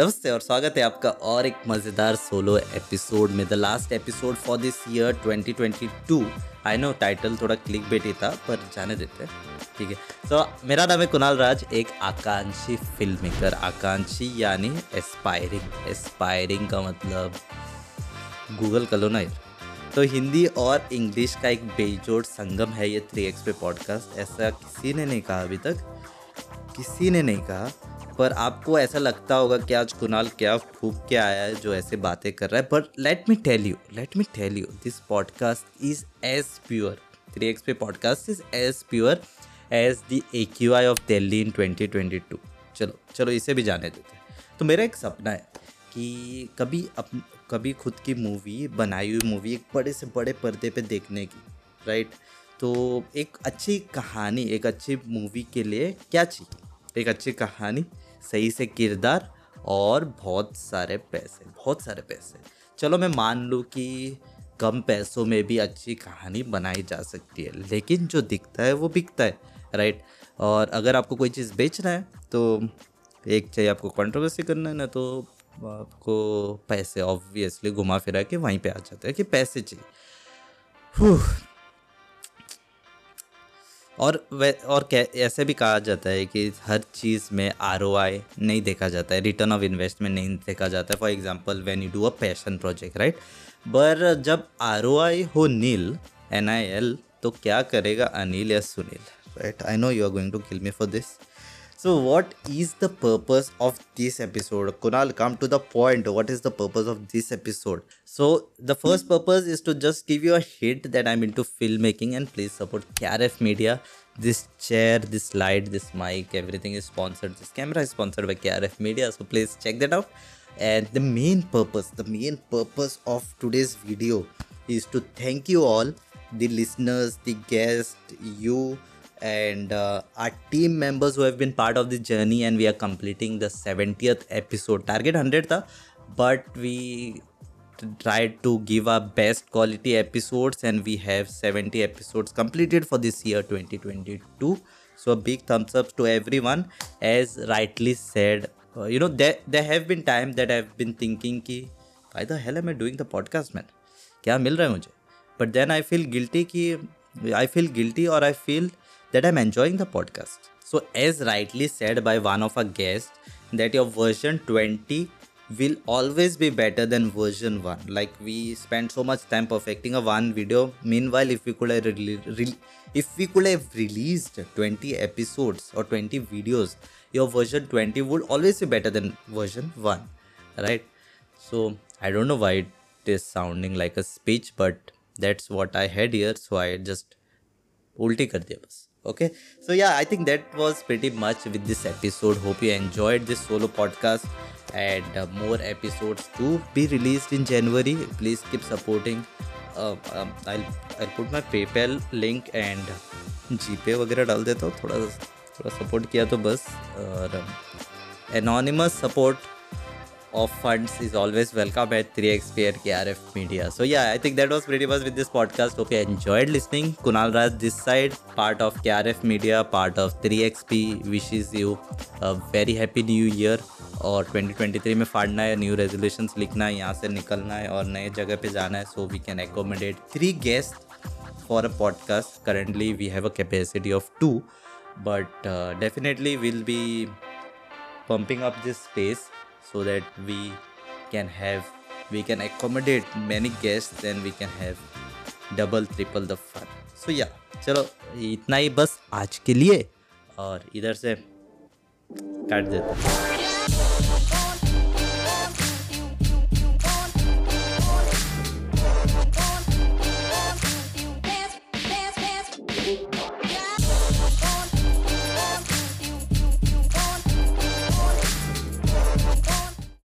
नमस्ते और स्वागत है आपका और एक मज़ेदार सोलो एपिसोड में the last episode for this year 2022 I know title थोड़ा क्लिक बेटी था पर जाने देते हैं। ठीक है। So, मेरा नाम है कुणाल राज एक आकांक्षी फ़िल्म मेकर आकांक्षी यानी एस्पायरिंग एस्पायरिंग का मतलब गूगल कर लो ना यार। तो हिंदी और इंग्लिश का एक बेजोड़ संगम है ये थ्री एक्स पे पॉडकास्ट ऐसा किसी ने नहीं कहा अभी तक। किसी ने नहीं कहा। पर आपको ऐसा लगता होगा कि आज कुणाल क्या फूक के आया है, जो ऐसे बातें कर रहा है। पर let me tell you let me tell you this podcast is as pure three x पे podcast is as pure as the A Q I of Delhi in twenty twenty two चलो चलो, इसे भी जाने देते हैं। तो मेरा एक सपना है कि कभी अप, कभी खुद की मूवी बनाई हुई मूवी एक बड़े से बड़े पर्दे पे देखने की राइट तो एक अच्छी कहानी, एक अच्छी मूवी के लिए क्या चाहिए? एक अच्छी कहानी सही से किरदार और बहुत सारे पैसे, बहुत सारे पैसे। चलो मैं मान लूँ कि कम पैसों में भी अच्छी कहानी बनाई जा सकती है, लेकिन जो दिखता है वो बिकता है राइट और अगर आपको कोई चीज़ बेचना है तो एक चाहिए आपको कंट्रोवर्सी करना है ना तो आपको पैसे ऑब्वियसली घुमा फिरा के वहीं पे आ जाते हैं कि पैसे चाहिए। और वे, और ऐसे भी कहा जाता है कि हर चीज़ में आरओआई नहीं देखा जाता है रिटर्न ऑफ़ इन्वेस्टमेंट नहीं देखा जाता है। For example when you do a passion project right पर जब आरओआई हो नील एन आई एल तो क्या करेगा अनिल या Sunil? Right I know you are going to kill me for this So, what is the purpose of this episode? Kunal, come to the point. What is the purpose of this episode? So, the first purpose is to just give you a hint that I'm into filmmaking and please support KRF Media. This chair, this light, this mic, everything is sponsored. This camera is sponsored by KRF Media. So, please check that out. And the main purpose, the main purpose of today's video is to thank you all, the listeners, the guests, you and uh, our team members who have been part of the journey and we are completing the 70th episode. Target 100 tha, but we tried to give our best quality episodes and we have 70 episodes completed for this year 2022 so a big thumbs up to everyone. As rightly said uh, you know there there have been times that i've been thinking ki why the hell am i doing the podcast man? Kya mil raha hai mujhe? But then i feel guilty ki i feel guilty or i feel that I'm enjoying the podcast. So, as rightly said by one of our guests, that your version 20 will always be better than version 1 like we spent so much time perfecting a one video. Meanwhile if we could have re- re- if we could have released 20 episodes or 20 videos your version 20 would always be better than version 1 right? So i don't know why it is sounding like a speech but that's what i had here. So i just ulti kar diya bas okay so yeah I think that was Beti much with this episode hope you enjoyed this solo podcast and more episode to be release in January please keep supporting PayPal link and GPay वगैरह डाल देता हूँ। थोड़ा थोड़ा support किया तो बस। और anonymous support of funds is always welcome at 3xp at KRF Media. So yeah, I think that was pretty much with this podcast. Hope you enjoyed listening. Kunal Raj this side, part of KRF Media, part of 3xp wishes you a very happy new year और 2023 में फाड़ना है new resolutions लिखना है यहाँ से निकलना है और नए जगह पे जाना है so we can accommodate three guest for a podcast currently we have a capacity of two but definitely will be pumping up this space so that we can have we can accommodate many guests and we can have double triple the fun so yeah चलो इतना ही बस आज के लिए और इधर से काट देते हैं